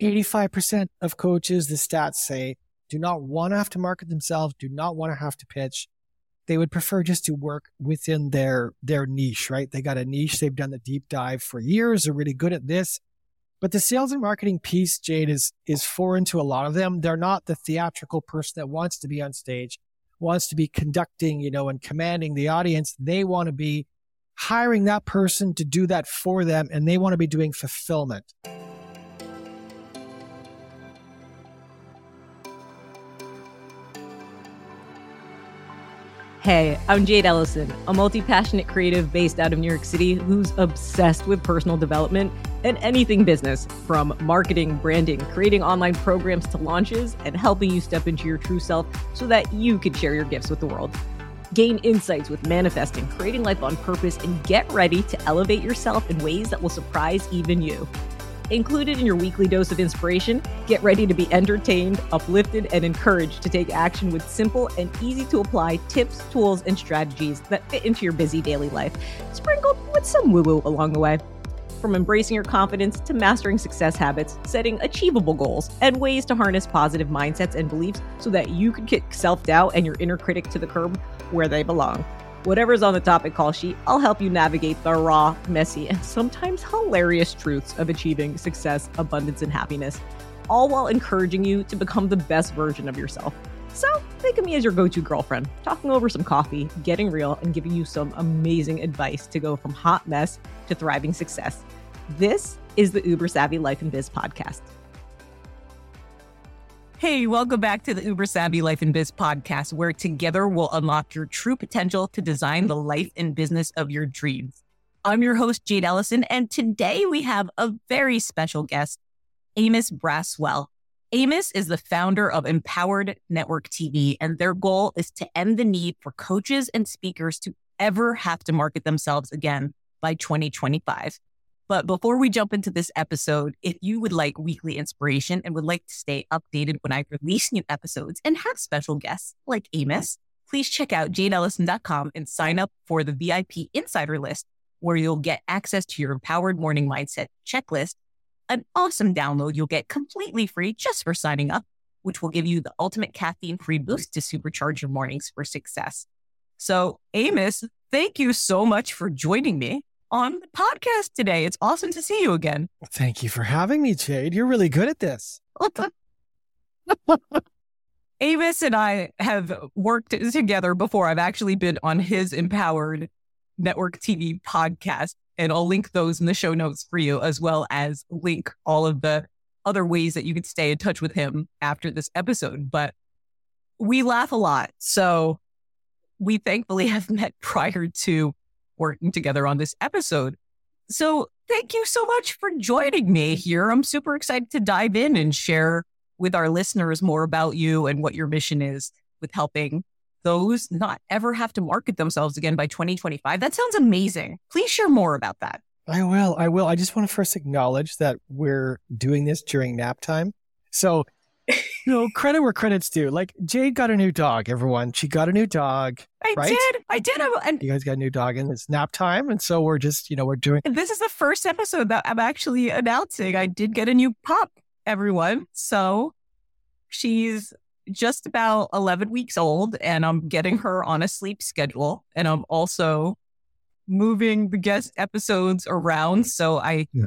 85% of coaches, the stats say, do not want to have to market themselves, do not want to have to pitch. They would prefer just to work within their their niche, right? They got a niche, they've done the deep dive for years, they're really good at this. But the sales and marketing piece, Jade, is is foreign to a lot of them. They're not the theatrical person that wants to be on stage, wants to be conducting, you know, and commanding the audience. They want to be hiring that person to do that for them, and they want to be doing fulfillment. Hey, I'm Jade Elysan, a multi passionate creative based out of New York City who's obsessed with personal development and anything business from marketing, branding, creating online programs to launches, and helping you step into your true self so that you can share your gifts with the world. Gain insights with manifesting, creating life on purpose, and get ready to elevate yourself in ways that will surprise even you. Included in your weekly dose of inspiration, get ready to be entertained, uplifted, and encouraged to take action with simple and easy to apply tips, tools, and strategies that fit into your busy daily life, sprinkled with some woo woo along the way. From embracing your confidence to mastering success habits, setting achievable goals, and ways to harness positive mindsets and beliefs so that you can kick self doubt and your inner critic to the curb where they belong. Whatever's on the topic call sheet, I'll help you navigate the raw, messy, and sometimes hilarious truths of achieving success, abundance, and happiness, all while encouraging you to become the best version of yourself. So, think of me as your go to girlfriend, talking over some coffee, getting real, and giving you some amazing advice to go from hot mess to thriving success. This is the Uber Savvy Life and Biz podcast. Hey, welcome back to the Uber Savvy Life and Biz podcast, where together we'll unlock your true potential to design the life and business of your dreams. I'm your host, Jade Elysan, and today we have a very special guest, Amos Bracewell. Amos is the founder of Empowered Network TV, and their goal is to end the need for coaches and speakers to ever have to market themselves again by 2025. But before we jump into this episode, if you would like weekly inspiration and would like to stay updated when I release new episodes and have special guests like Amos, please check out jadeelysan.com and sign up for the VIP insider list where you'll get access to your empowered morning mindset checklist, an awesome download you'll get completely free just for signing up, which will give you the ultimate caffeine free boost to supercharge your mornings for success. So, Amos, thank you so much for joining me on the podcast today. It's awesome to see you again. Thank you for having me, Jade. You're really good at this. Amos and I have worked together before. I've actually been on his Empowered Network TV podcast, and I'll link those in the show notes for you, as well as link all of the other ways that you could stay in touch with him after this episode. But we laugh a lot. So we thankfully have met prior to working together on this episode. So thank you so much for joining me here. I'm super excited to dive in and share with our listeners more about you and what your mission is with helping those not ever have to market themselves again by 2025. That sounds amazing. Please share more about that. I will. I will. I just want to first acknowledge that we're doing this during nap time. So you know, credit where credit's due. Like Jade got a new dog, everyone. She got a new dog. I right? did. I did. And you guys got a new dog and it's nap time. And so we're just, you know, we're doing. And this is the first episode that I'm actually announcing. I did get a new pup, everyone. So she's just about 11 weeks old and I'm getting her on a sleep schedule. And I'm also moving the guest episodes around. So I yeah.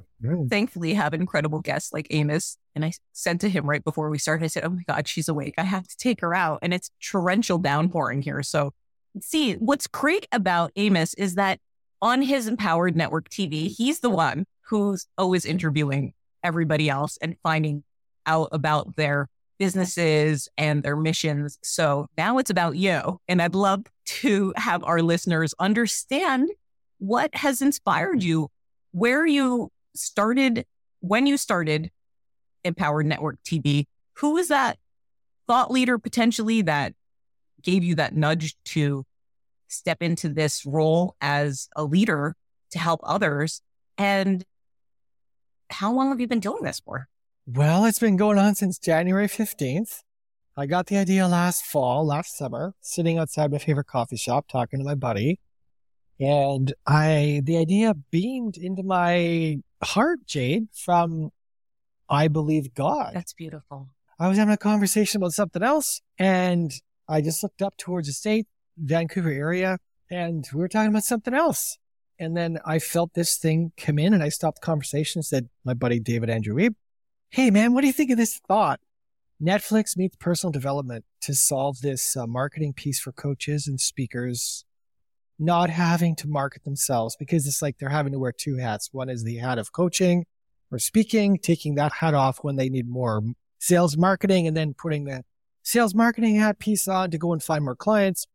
thankfully have incredible guests like Amos. And I sent to him right before we started, I said, Oh my God, she's awake. I have to take her out. And it's torrential downpouring here. So see, what's great about Amos is that on his Empowered Network TV, he's the one who's always interviewing everybody else and finding out about their businesses and their missions. So now it's about you. And I'd love to have our listeners understand what has inspired you, where you started, when you started Empowered Network TV, who was that thought leader potentially that gave you that nudge to step into this role as a leader to help others? And how long have you been doing this for? Well, it's been going on since January 15th. I got the idea last fall, last summer, sitting outside my favorite coffee shop talking to my buddy. And I, the idea beamed into my heart, Jade, from I believe God. That's beautiful. I was having a conversation about something else and I just looked up towards the state, Vancouver area, and we were talking about something else. And then I felt this thing come in and I stopped the conversation and said, my buddy David Andrew Wiebe, Hey man, what do you think of this thought? Netflix meets personal development to solve this uh, marketing piece for coaches and speakers not having to market themselves because it's like they're having to wear two hats. One is the hat of coaching or speaking, taking that hat off when they need more sales marketing and then putting the sales marketing hat piece on to go and find more clients.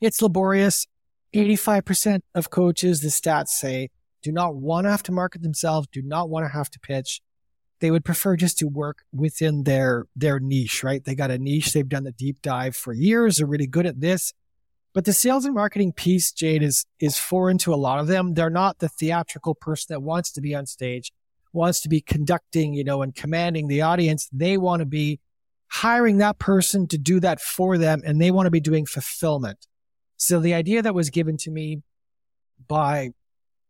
It's laborious. 85% of coaches, the stats say, do not want to have to market themselves, do not want to have to pitch. They would prefer just to work within their, their niche, right? They got a niche. They've done the deep dive for years. They're really good at this. But the sales and marketing piece, Jade, is, is foreign to a lot of them. They're not the theatrical person that wants to be on stage, wants to be conducting, you know, and commanding the audience. They want to be hiring that person to do that for them and they want to be doing fulfillment. So the idea that was given to me by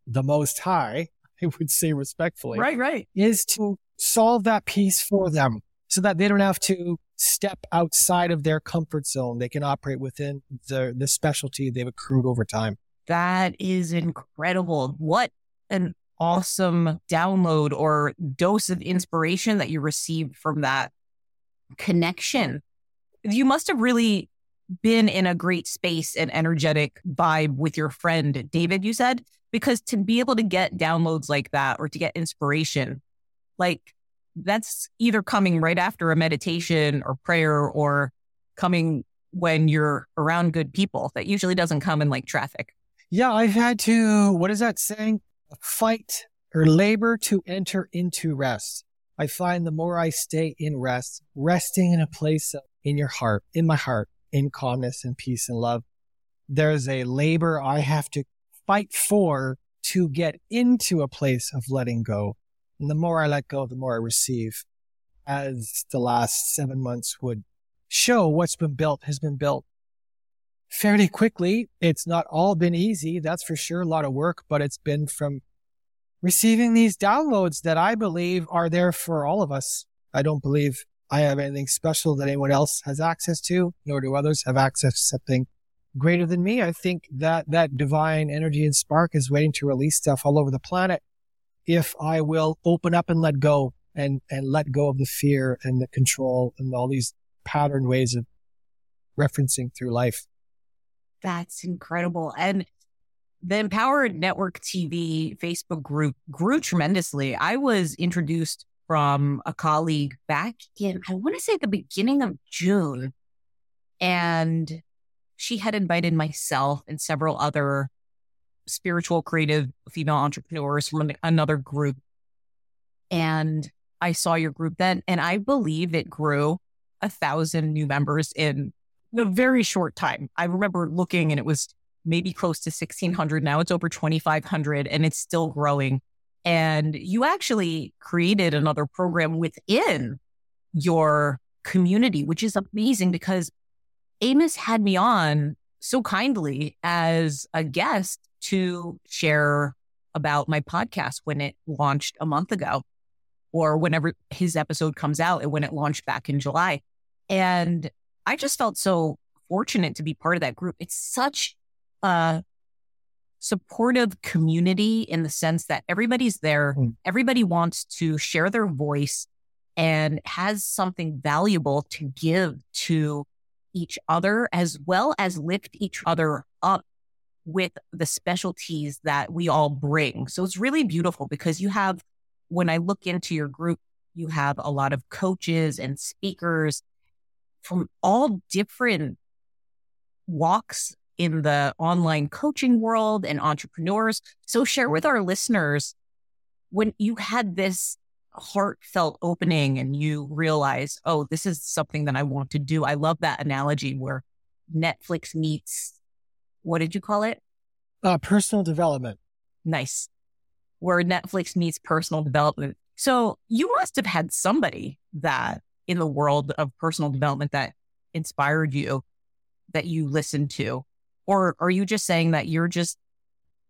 the most high, I would say respectfully, right, right, is to solve that piece for them so that they don't have to step outside of their comfort zone. They can operate within the, the specialty they've accrued over time. That is incredible. What an awesome download or dose of inspiration that you received from that connection. You must have really been in a great space and energetic vibe with your friend, David, you said, because to be able to get downloads like that or to get inspiration, like that's either coming right after a meditation or prayer or coming when you're around good people. That usually doesn't come in like traffic. Yeah, I've had to, what is that saying? Fight or labor to enter into rest. I find the more I stay in rest, resting in a place in your heart, in my heart, in calmness and peace and love, there's a labor I have to fight for to get into a place of letting go. And the more I let go, the more I receive. As the last seven months would show, what's been built has been built fairly quickly. It's not all been easy. That's for sure. A lot of work, but it's been from receiving these downloads that I believe are there for all of us. I don't believe I have anything special that anyone else has access to, nor do others have access to something greater than me. I think that that divine energy and spark is waiting to release stuff all over the planet if I will open up and let go and, and let go of the fear and the control and all these patterned ways of referencing through life. That's incredible. And the Empowered Network TV Facebook group grew tremendously. I was introduced from a colleague back in, I want to say the beginning of June. And she had invited myself and several other spiritual, creative female entrepreneurs from another group. And I saw your group then, and I believe it grew a thousand new members in a very short time. I remember looking and it was maybe close to 1600. Now it's over 2500 and it's still growing. And you actually created another program within your community, which is amazing because Amos had me on so kindly as a guest to share about my podcast when it launched a month ago or whenever his episode comes out and when it launched back in July. And I just felt so fortunate to be part of that group. It's such a supportive community in the sense that everybody's there. Mm. Everybody wants to share their voice and has something valuable to give to each other as well as lift each other up with the specialties that we all bring. So it's really beautiful because you have, when I look into your group, you have a lot of coaches and speakers from all different walks in the online coaching world and entrepreneurs. So share with our listeners when you had this heartfelt opening and you realize, oh, this is something that I want to do. I love that analogy where Netflix meets, what did you call it? Uh, personal development. Nice. Where Netflix meets personal development. So you must have had somebody that in the world of personal development that inspired you that you listened to or are you just saying that you're just,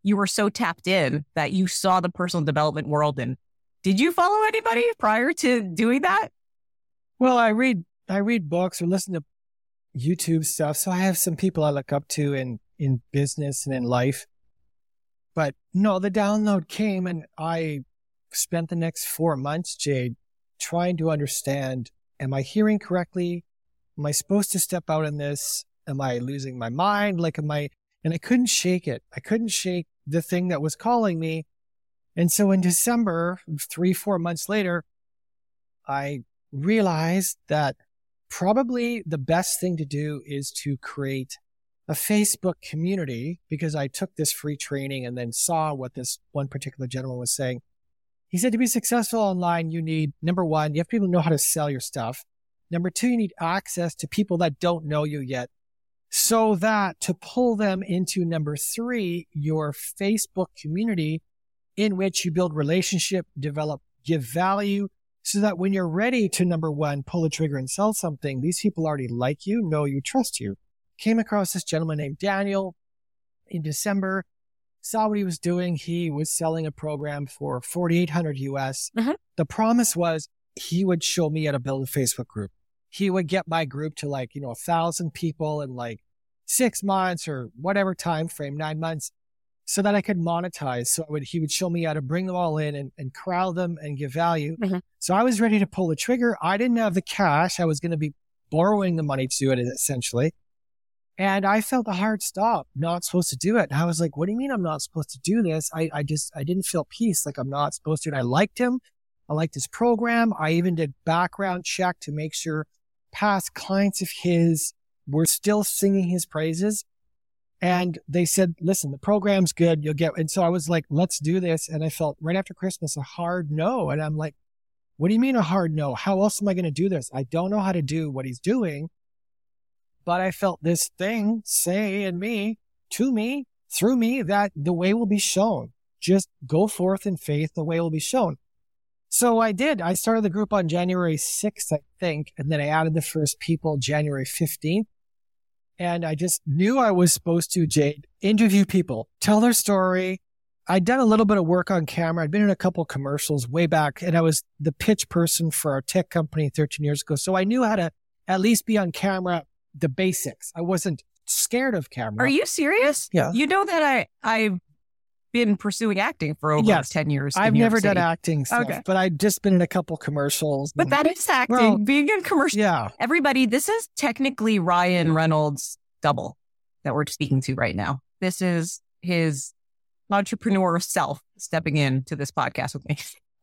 you were so tapped in that you saw the personal development world and Did you follow anybody prior to doing that? Well, I read I read books or listen to YouTube stuff, so I have some people I look up to in in business and in life. But no, the download came, and I spent the next four months, Jade, trying to understand: Am I hearing correctly? Am I supposed to step out in this? Am I losing my mind? Like, am I? And I couldn't shake it. I couldn't shake the thing that was calling me. And so in December, three, four months later, I realized that probably the best thing to do is to create a Facebook community because I took this free training and then saw what this one particular gentleman was saying. He said to be successful online, you need number one, you have people know how to sell your stuff. Number two, you need access to people that don't know you yet so that to pull them into number three, your Facebook community in which you build relationship, develop, give value, so that when you're ready to number one, pull the trigger and sell something, these people already like you, know you, trust you. Came across this gentleman named Daniel in December, saw what he was doing. He was selling a program for 4,800 US. Uh-huh. The promise was he would show me how to build a Facebook group. He would get my group to like, you know, a thousand people in like six months or whatever time frame, nine months so that I could monetize. So would, he would show me how to bring them all in and, and corral them and give value. Mhm. So I was ready to pull the trigger. I didn't have the cash. I was going to be borrowing the money to do it essentially. And I felt a hard stop, not supposed to do it. And I was like, what do you mean I'm not supposed to do this? I, I just, I didn't feel peace. Like I'm not supposed to. And I liked him. I liked his program. I even did background check to make sure past clients of his were still singing his praises. And they said, listen, the program's good. You'll get, and so I was like, let's do this. And I felt right after Christmas, a hard no. And I'm like, what do you mean a hard no? How else am I going to do this? I don't know how to do what he's doing. But I felt this thing say in me, to me, through me, that the way will be shown. Just go forth in faith. The way will be shown. So I did. I started the group on January 6th, I think. And then I added the first people January 15th. And I just knew I was supposed to, Jade, interview people, tell their story. I'd done a little bit of work on camera. I'd been in a couple commercials way back, and I was the pitch person for our tech company 13 years ago. So I knew how to at least be on camera, the basics. I wasn't scared of camera. Are you serious? Yeah. You know that I I've been pursuing acting for over Yes. 10 years. I've New never done acting stuff, Okay. but I've just been in a couple commercials. But and- that is acting. Well, being in commercial. yeah. Everybody, this is technically Ryan Reynolds' double that we're speaking to right now. This is his entrepreneur self stepping in to this podcast with me.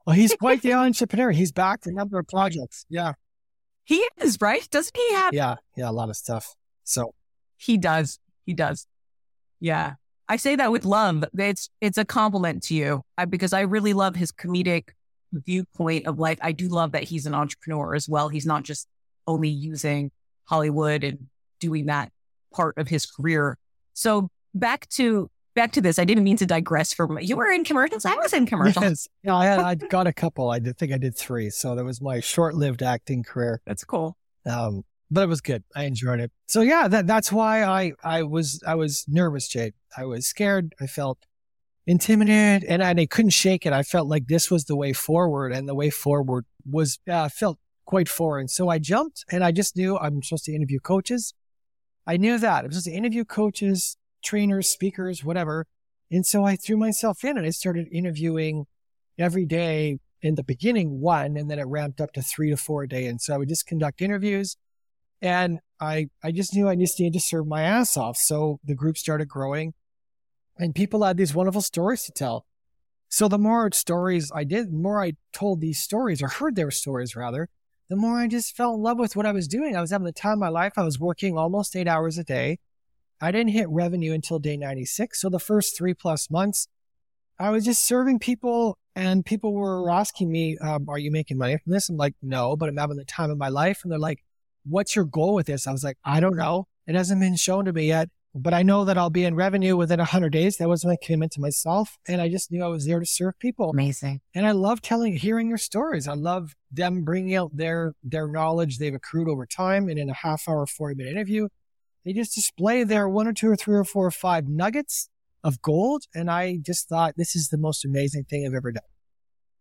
Well, he's quite the entrepreneur. He's backed a number of projects. Yeah. He is, right? Doesn't he have? Yeah. Yeah. A lot of stuff. So He does. He does. Yeah. I say that with love. It's it's a compliment to you I, because I really love his comedic viewpoint of life. I do love that he's an entrepreneur as well. He's not just only using Hollywood and doing that part of his career. So back to back to this. I didn't mean to digress from you were in commercials. I was in commercials. Yes. I had, I got a couple. I did think I did three. So that was my short-lived acting career. That's cool. Um, but it was good. I enjoyed it. So yeah, that, that's why I, I was, I was nervous, Jade. I was scared. I felt intimidated and I, and I couldn't shake it. I felt like this was the way forward and the way forward was, uh, felt quite foreign. So I jumped and I just knew I'm supposed to interview coaches. I knew that I'm supposed to interview coaches, trainers, speakers, whatever. And so I threw myself in and I started interviewing every day in the beginning, one, and then it ramped up to three to four a day. And so I would just conduct interviews and I, I just knew I just needed to serve my ass off. So the group started growing and people had these wonderful stories to tell. So the more stories I did, the more I told these stories or heard their stories rather, the more I just fell in love with what I was doing. I was having the time of my life. I was working almost eight hours a day. I didn't hit revenue until day 96. So the first three plus months, I was just serving people and people were asking me, um, are you making money from this? I'm like, no, but I'm having the time of my life. And they're like, what's your goal with this? I was like, I don't know. It hasn't been shown to me yet, but I know that I'll be in revenue within 100 days. That was my commitment to myself. And I just knew I was there to serve people. Amazing. And I love telling, hearing your stories. I love them bringing out their, their knowledge they've accrued over time. And in a half hour, 40 minute interview, they just display their one or two or three or four or five nuggets of gold. And I just thought this is the most amazing thing I've ever done.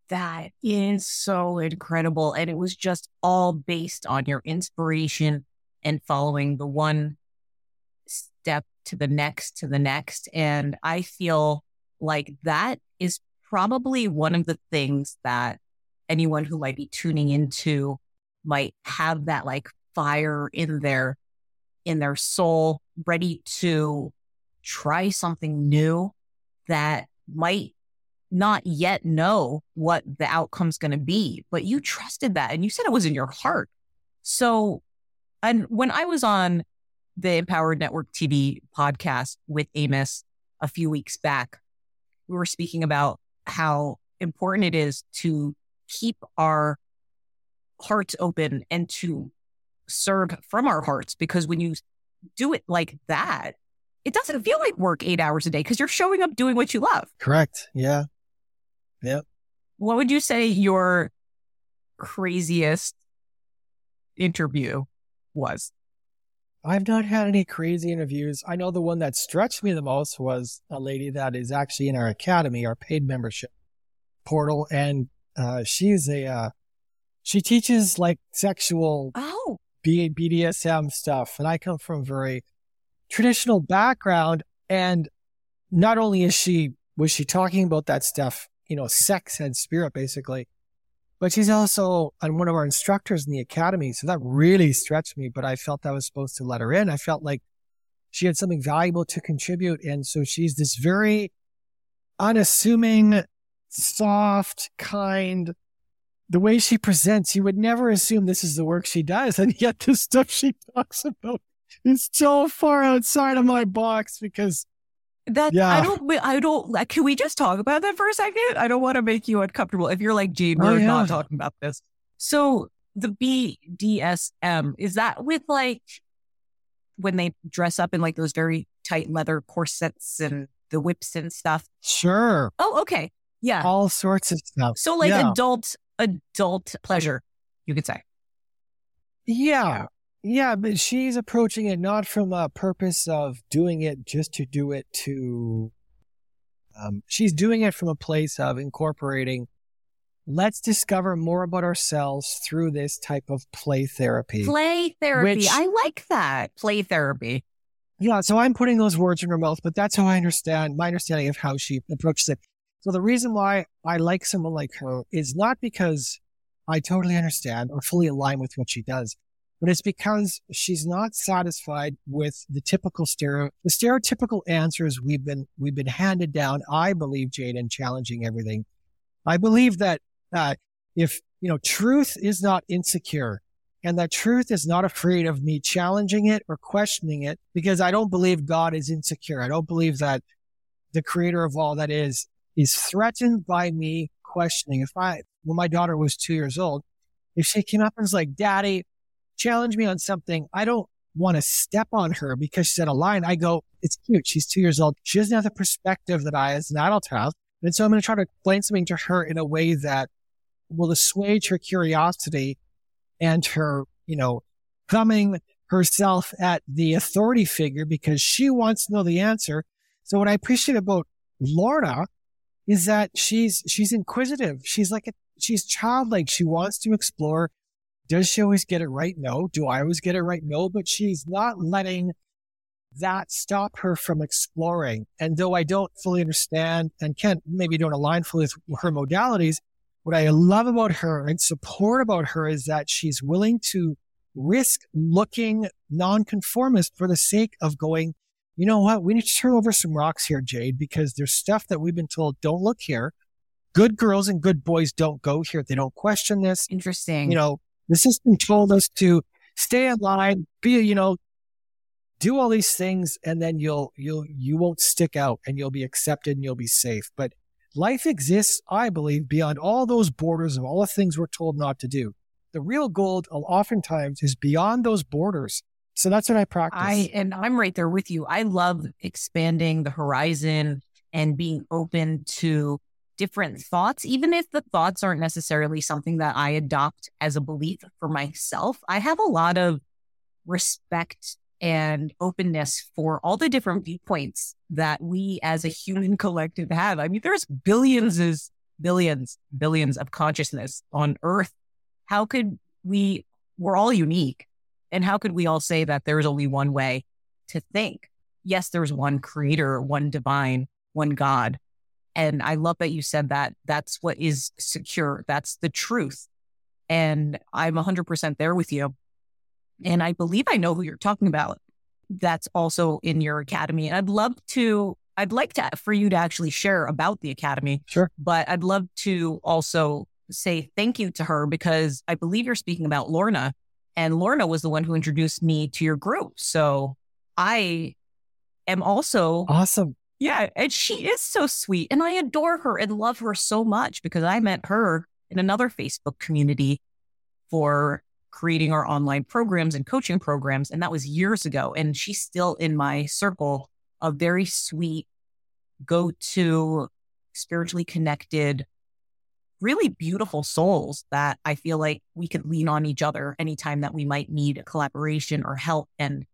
That is so incredible. And it was just all based on your inspiration and following the one step to the next to the next. And I feel like that is probably one of the things that anyone who might be tuning into might have that like fire in their in their soul ready to try something new that might not yet know what the outcome's going to be but you trusted that and you said it was in your heart. So and when i was on the empowered network tv podcast with amos a few weeks back we were speaking about how important it is to keep our hearts open and to serve from our hearts because when you do it like that, it doesn't feel like work eight hours a day because you're showing up doing what you love. Correct. Yeah. Yep. What would you say your craziest interview was? I've not had any crazy interviews. I know the one that stretched me the most was a lady that is actually in our academy, our paid membership portal, and uh, she's a uh, she teaches like sexual oh BDSM stuff, and I come from a very traditional background. And not only is she was she talking about that stuff, you know, sex and spirit basically, but she's also on one of our instructors in the academy. So that really stretched me. But I felt I was supposed to let her in. I felt like she had something valuable to contribute, and so she's this very unassuming, soft, kind the way she presents, you would never assume this is the work she does. And yet the stuff she talks about is so far outside of my box because that yeah. I don't I don't like can we just talk about that for a second? I don't want to make you uncomfortable. If you're like, Jade, oh, we're oh, yeah. not talking about this. So the BDSM, is that with like when they dress up in like those very tight leather corsets and the whips and stuff? Sure. Oh, okay. Yeah. All sorts of stuff. So like yeah. adult adult pleasure, you could say. Yeah. Yeah, but she's approaching it not from a purpose of doing it just to do it to. Um, she's doing it from a place of incorporating. Let's discover more about ourselves through this type of play therapy. Play therapy. Which, I like that. Play therapy. Yeah, so I'm putting those words in her mouth, but that's how I understand my understanding of how she approaches it. So the reason why I like someone like her is not because I totally understand or fully align with what she does, but it's because she's not satisfied with the typical stereo, the stereotypical answers we've been, we've been handed down. I believe, Jade, in challenging everything. I believe that, uh, if, you know, truth is not insecure and that truth is not afraid of me challenging it or questioning it because I don't believe God is insecure. I don't believe that the creator of all that is is threatened by me questioning. If I, when my daughter was two years old, if she came up and was like, daddy, challenge me on something, I don't want to step on her because she said a line. I go, it's cute. She's two years old. She doesn't have the perspective that I as an adult have. And so I'm going to try to explain something to her in a way that will assuage her curiosity and her, you know, coming herself at the authority figure because she wants to know the answer. So what I appreciate about Lorna is that she's she's inquisitive. She's like a, she's childlike. She wants to explore. Does she always get it right? No. Do I always get it right? No. But she's not letting that stop her from exploring. And though I don't fully understand and can't maybe don't align fully with her modalities, what I love about her and support about her is that she's willing to risk looking nonconformist for the sake of going you know what? We need to turn over some rocks here, Jade, because there's stuff that we've been told don't look here. Good girls and good boys don't go here. They don't question this. Interesting. You know, the system told us to stay in line, be, you know, do all these things and then you'll, you'll, you won't stick out and you'll be accepted and you'll be safe. But life exists, I believe, beyond all those borders of all the things we're told not to do. The real gold uh, oftentimes is beyond those borders. So that's what I practice. I and I'm right there with you. I love expanding the horizon and being open to different thoughts, even if the thoughts aren't necessarily something that I adopt as a belief for myself. I have a lot of respect and openness for all the different viewpoints that we as a human collective have. I mean, there's billions is billions, billions of consciousness on earth. How could we, we're all unique. And how could we all say that there's only one way to think? Yes, there's one creator, one divine, one God. And I love that you said that. That's what is secure. That's the truth. And I'm 100% there with you. And I believe I know who you're talking about. That's also in your academy. And I'd love to, I'd like to, for you to actually share about the academy. Sure. But I'd love to also say thank you to her because I believe you're speaking about Lorna. And Lorna was the one who introduced me to your group. So I am also awesome. Yeah. And she is so sweet. And I adore her and love her so much because I met her in another Facebook community for creating our online programs and coaching programs. And that was years ago. And she's still in my circle, a very sweet, go to spiritually connected, really beautiful souls that I feel like we could lean on each other anytime that we might need a collaboration or help. And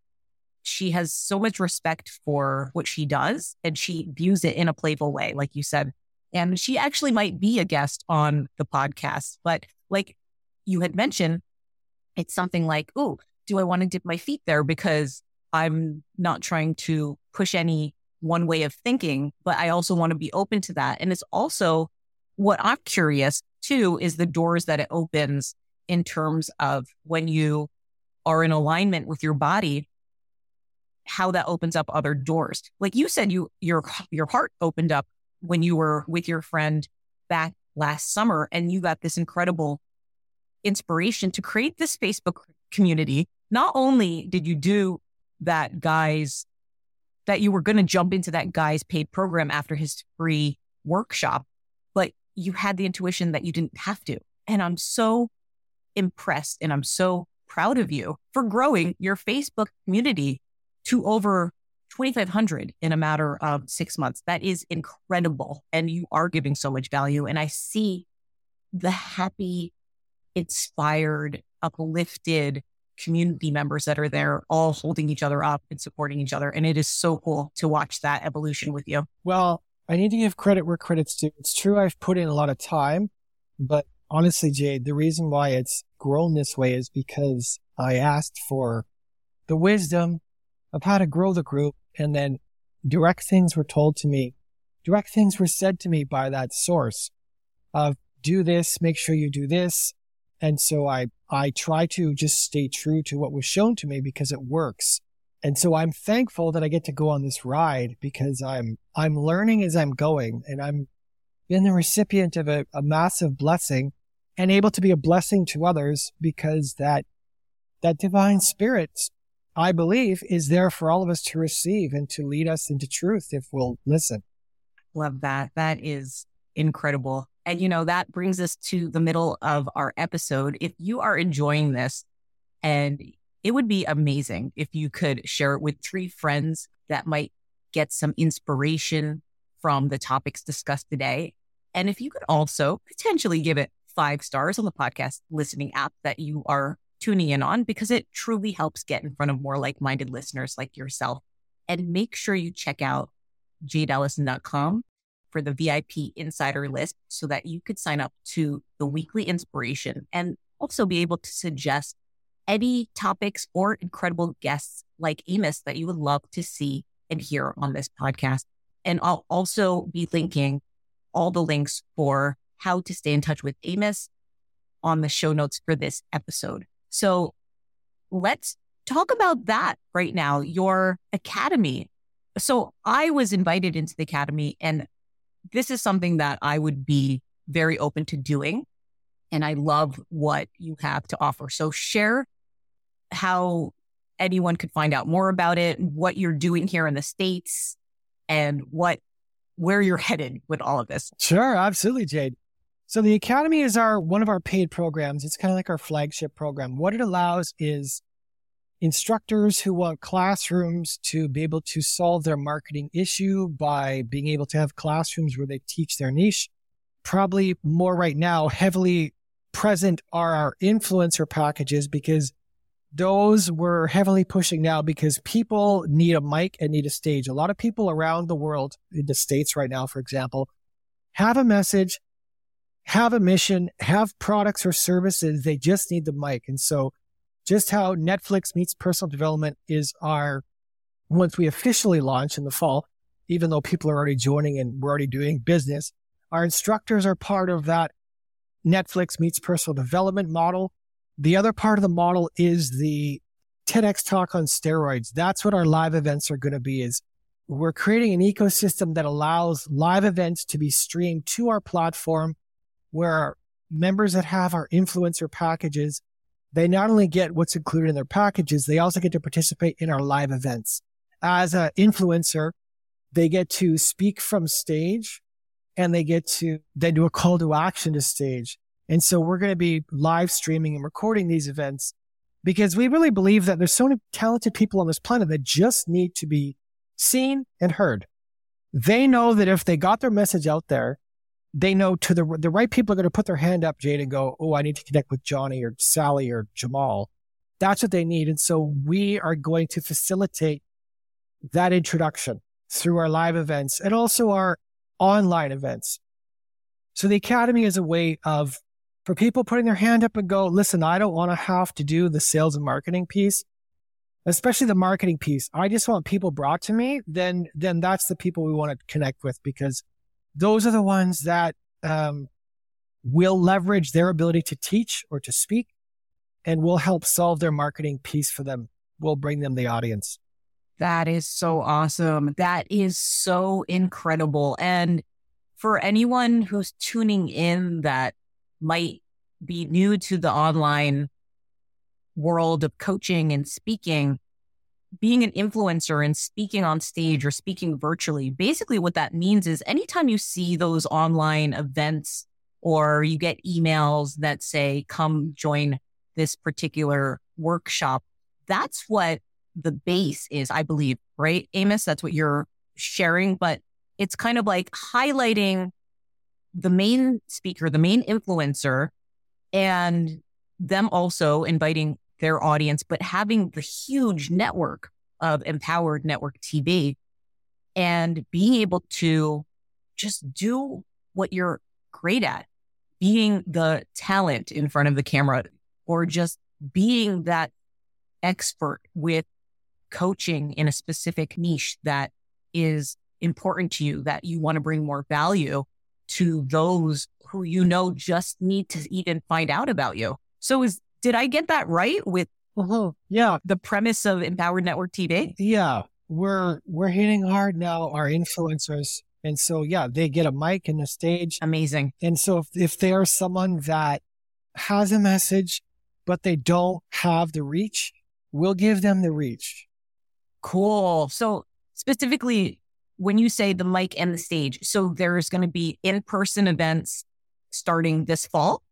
she has so much respect for what she does and she views it in a playful way, like you said. And she actually might be a guest on the podcast. But like you had mentioned, it's something like, oh, do I want to dip my feet there? Because I'm not trying to push any one way of thinking, but I also want to be open to that. And it's also what I'm curious too is the doors that it opens in terms of when you are in alignment with your body, how that opens up other doors. Like you said, you your your heart opened up when you were with your friend back last summer and you got this incredible inspiration to create this Facebook community. Not only did you do that guy's, that you were going to jump into that guy's paid program after his free workshop, you had the intuition that you didn't have to. And I'm so impressed and I'm so proud of you for growing your Facebook community to over 2,500 in a matter of six months. That is incredible. And you are giving so much value. And I see the happy inspired, uplifted community members that are there, all holding each other up and supporting each other. And it is so cool to watch that evolution with you. Well, I need to give credit where credit's due. It's true, I've put in a lot of time, but honestly, Jade, the reason why it's grown this way is because I asked for the wisdom of how to grow the group and then direct things were told to me. Direct things were said to me by that source of do this, make sure you do this, and so I, I try to just stay true to what was shown to me because it works. And so I'm thankful that I get to go on this ride because I'm, I'm learning as I'm going and I'm been the recipient of a, a massive blessing and able to be a blessing to others because that, that divine spirit, I believe, is there for all of us to receive and to lead us into truth if we'll listen. Love that. That is incredible. And, you know, that brings us to the middle of our episode. If you are enjoying this, and it would be amazing if you could share it with three friends that might get some inspiration from the topics discussed today. And if you could also potentially give it five stars on the podcast listening app that you are tuning in on, because it truly helps get in front of more like minded listeners like yourself. And make sure you check out jadeelysan.com for the VIP insider list so that you could sign up to the weekly inspiration and also be able to suggest any topics or incredible guests like Amos that you would love to see and hear on this podcast. And I'll also be linking all the links for how to stay in touch with Amos on the show notes for this episode. So let's talk about that right now, your academy. So I was invited into the academy and this is something that I would be very open to doing. And I love what you have to offer. So share how anyone could find out more about it, what you're doing here in the States, and what where you're headed with all of this. Sure, absolutely, Jade. So the Academy is our one of our paid programs. It's kind of like our flagship program. What it allows is instructors who want classrooms to be able to solve their marketing issue by being able to have classrooms where they teach their niche. Probably more right now, heavily present are our influencer packages because those we're heavily pushing now because people need a mic and need a stage. A lot of people around the world, in the States right now, for example, have a message, have a mission, have products or services. They just need the mic. And so just how Netflix meets personal development is our, once we officially launch in the fall, even though people are already joining and we're already doing business, our instructors are part of that Netflix meets personal development model. The other part of the model is the TEDx talk on steroids. That's what our live events are going to be is we're creating an ecosystem that allows live events to be streamed to our platform where our members that have our influencer packages, they not only get what's included in their packages, they also get to participate in our live events. As an influencer, they get to speak from stage and they get to then do a call to action to stage. And so we're going to be live streaming and recording these events because we really believe that there's so many talented people on this planet that just need to be seen and heard. They know that if they got their message out there, they know to the the right people are going to put their hand up, Jade, and go, "Oh, I need to connect with Johnny or Sally or Jamal." That's what they need, and so we are going to facilitate that introduction through our live events and also our online events. So the academy is a way of for people putting their hand up and go, "Listen, I don't want to have to do the sales and marketing piece." especially the marketing piece. I just want people brought to me. Then, then that's the people we want to connect with because those are the ones that um, will leverage their ability to teach or to speak and will help solve their marketing piece for them. We'll bring them the audience. That is so awesome. That is so incredible. And for anyone who's tuning in that might be new to the online world of coaching and speaking, being an influencer and speaking on stage or speaking virtually, basically what that means is anytime you see those online events or you get emails that say, come join this particular workshop, that's what the base is, I believe, right? Amos, that's what you're sharing, but it's kind of like highlighting the main speaker, the main influencer, and them also inviting their audience, but having the huge network of empowered network TV and being able to just do what you're great at, being the talent in front of the camera or just being that expert with coaching in a specific niche that is important to you, that you want to bring more value to those who you know just need to even find out about you. So is did I get that right with uh-huh. yeah the premise of Empowered Network TV? Yeah, we're we're hitting hard now our influencers, and so yeah, they get a mic and a stage. Amazing. And so if if they are someone that has a message, but they don't have the reach, we'll give them the reach. Cool. So specifically, when you say the mic and the stage, so there's going to be in person events starting this fall.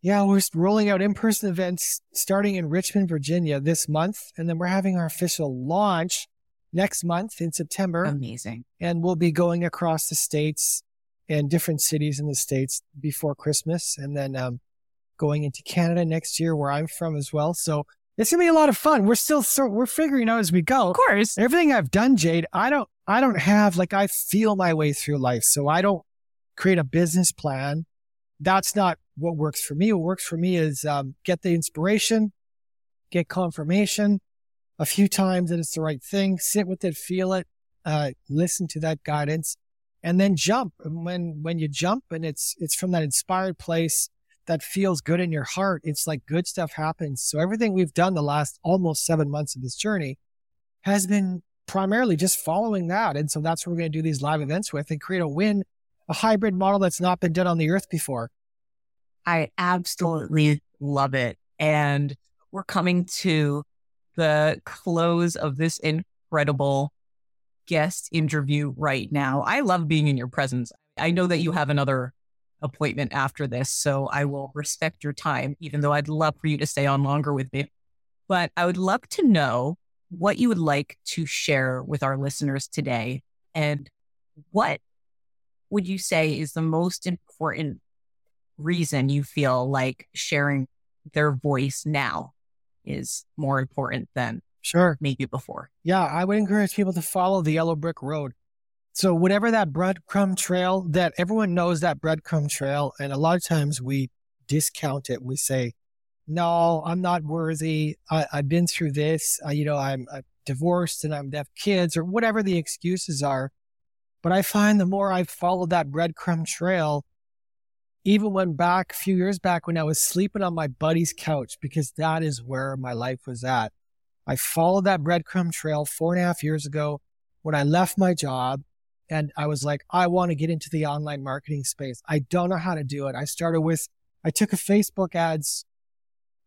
Yeah, we're rolling out in person events starting in Richmond, Virginia this month. And then we're having our official launch next month in September. Amazing. And we'll be going across the States and different cities in the States before Christmas. And then um, going into Canada next year, where I'm from as well. So it's gonna be a lot of fun. We're still so we're figuring out as we go. Of course. Everything I've done, Jade, I don't I don't have like I feel my way through life. So I don't create a business plan that's not what works for me. What works for me is um, get the inspiration, get confirmation a few times that it's the right thing, sit with it, feel it, uh, listen to that guidance, and then jump. And when when you jump and it's it's from that inspired place that feels good in your heart, it's like good stuff happens. So everything we've done the last almost seven months of this journey has been primarily just following that. And so that's what we're going to do these live events with and create a win a hybrid model that's not been done on the earth before. I absolutely love it. And we're coming to the close of this incredible guest interview right now. I love being in your presence. I know that you have another appointment after this, so I will respect your time, even though I'd love for you to stay on longer with me. But I would love to know what you would like to share with our listeners today and what would you say is the most important reason you feel like sharing their voice now is more important than sure maybe before? Yeah, I would encourage people to follow the yellow brick road. So whatever that breadcrumb trail that everyone knows that breadcrumb trail, and a lot of times we discount it. We say, "No, I'm not worthy. I, have been through this. I, you know, I'm, I'm divorced and I'm have kids, or whatever the excuses are." But I find the more I've followed that breadcrumb trail, even when back a few years back when I was sleeping on my buddy's couch, because that is where my life was at. I followed that breadcrumb trail four and a half years ago when I left my job and I was like, I want to get into the online marketing space. I don't know how to do it. I started with, I took a Facebook ads,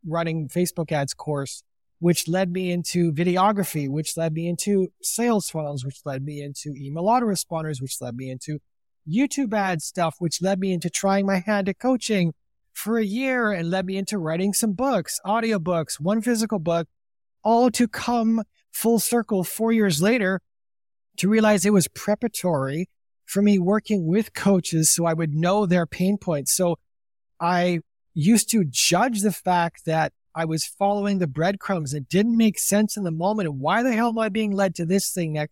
running Facebook ads course, which led me into videography, which led me into sales funnels, which led me into email autoresponders, which led me into YouTube ad stuff, which led me into trying my hand at coaching for a year and led me into writing some books, audiobooks, one physical book, all to come full circle four years later to realize it was preparatory for me working with coaches so I would know their pain points. So I used to judge the fact that I was following the breadcrumbs. It didn't make sense in the moment. And why the hell am I being led to this thing that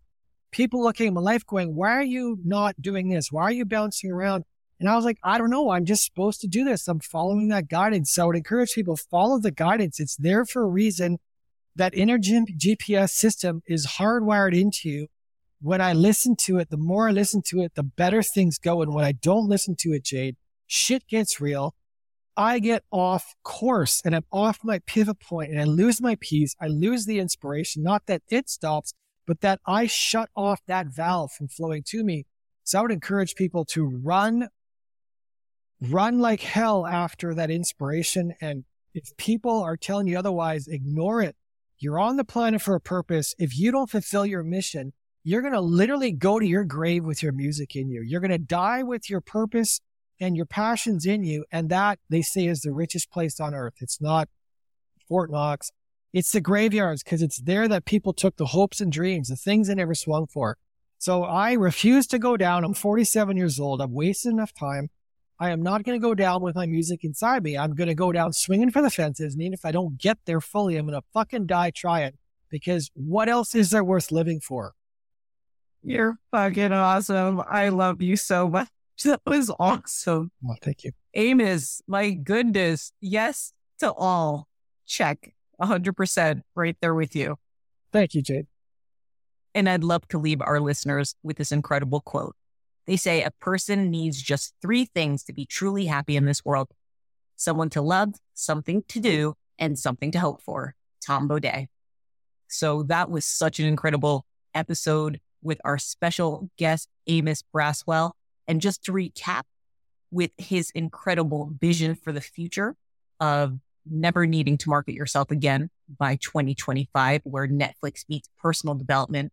people looking at my life going, why are you not doing this? Why are you bouncing around? And I was like, I don't know. I'm just supposed to do this. I'm following that guidance. So I would encourage people follow the guidance. It's there for a reason. That inner GPS system is hardwired into you when I listen to it, the more I listen to it, the better things go. And when I don't listen to it, Jade, shit gets real. I get off course and I'm off my pivot point and I lose my peace. I lose the inspiration. Not that it stops, but that I shut off that valve from flowing to me. So I would encourage people to run, run like hell after that inspiration. And if people are telling you otherwise, ignore it. You're on the planet for a purpose. If you don't fulfill your mission, you're going to literally go to your grave with your music in you. You're going to die with your purpose and your passions in you. And that they say is the richest place on earth. It's not Fort Knox. It's the graveyards because it's there that people took the hopes and dreams, the things they never swung for. So I refuse to go down. I'm 47 years old. I've wasted enough time. I am not going to go down with my music inside me. I'm going to go down swinging for the fences. And even if I don't get there fully, I'm going to fucking die trying because what else is there worth living for? You're fucking awesome. I love you so much. That was awesome. Well, thank you. Amos, my goodness. Yes to all. Check. 100% right there with you. Thank you, Jade. And I'd love to leave our listeners with this incredible quote. They say a person needs just three things to be truly happy in this world someone to love, something to do, and something to hope for. Tom Bodett. So that was such an incredible episode with our special guest, Amos Bracewell. And just to recap, with his incredible vision for the future of never needing to market yourself again by 2025, where Netflix meets personal development,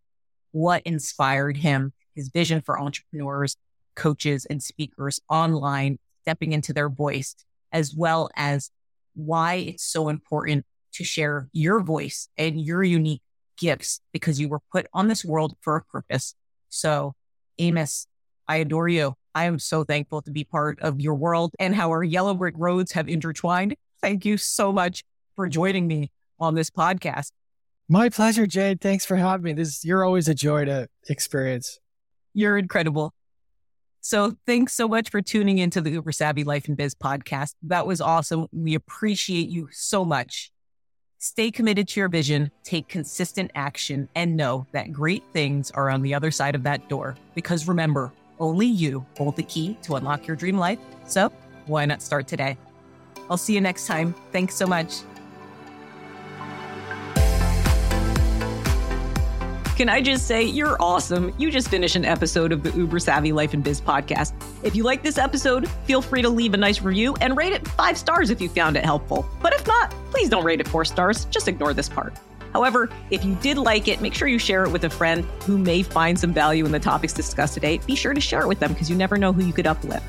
what inspired him, his vision for entrepreneurs, coaches, and speakers online, stepping into their voice, as well as why it's so important to share your voice and your unique gifts because you were put on this world for a purpose. So, Amos, I adore you. I am so thankful to be part of your world and how our yellow brick roads have intertwined. Thank you so much for joining me on this podcast. My pleasure, Jade. Thanks for having me. This you're always a joy to experience. You're incredible. So thanks so much for tuning into the Uber Savvy Life and Biz podcast. That was awesome. We appreciate you so much. Stay committed to your vision, take consistent action, and know that great things are on the other side of that door. Because remember, only you hold the key to unlock your dream life. So why not start today? I'll see you next time. Thanks so much. Can I just say, you're awesome. You just finished an episode of the Uber Savvy Life and Biz podcast. If you like this episode, feel free to leave a nice review and rate it five stars if you found it helpful. But if not, please don't rate it four stars. Just ignore this part. However, if you did like it, make sure you share it with a friend who may find some value in the topics discussed today. Be sure to share it with them because you never know who you could uplift.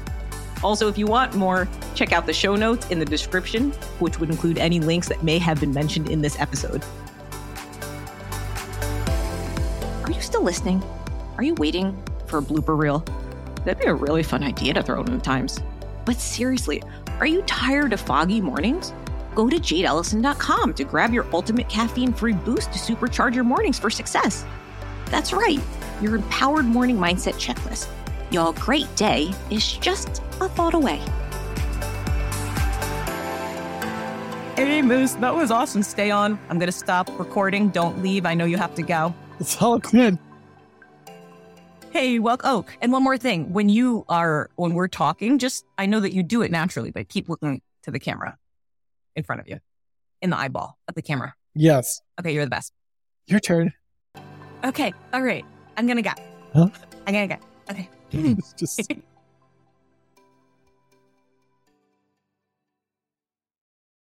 Also, if you want more, check out the show notes in the description, which would include any links that may have been mentioned in this episode. You still listening? Are you waiting for a blooper reel? That'd be a really fun idea to throw in the times. But seriously, are you tired of foggy mornings? Go to jadeelysan.com to grab your ultimate caffeine free boost to supercharge your mornings for success. That's right. your empowered morning mindset checklist. Your great day is just a thought away. Hey, Moose, that was awesome. Stay on. I'm going to stop recording. Don't leave. I know you have to go. It's all good. Hey, welcome. Oh, and one more thing. When you are, when we're talking, just, I know that you do it naturally, but keep looking to the camera in front of you, in the eyeball of the camera. Yes. Okay, you're the best. Your turn. Okay, all right. I'm going to go. Huh? I'm going to go. Okay. Just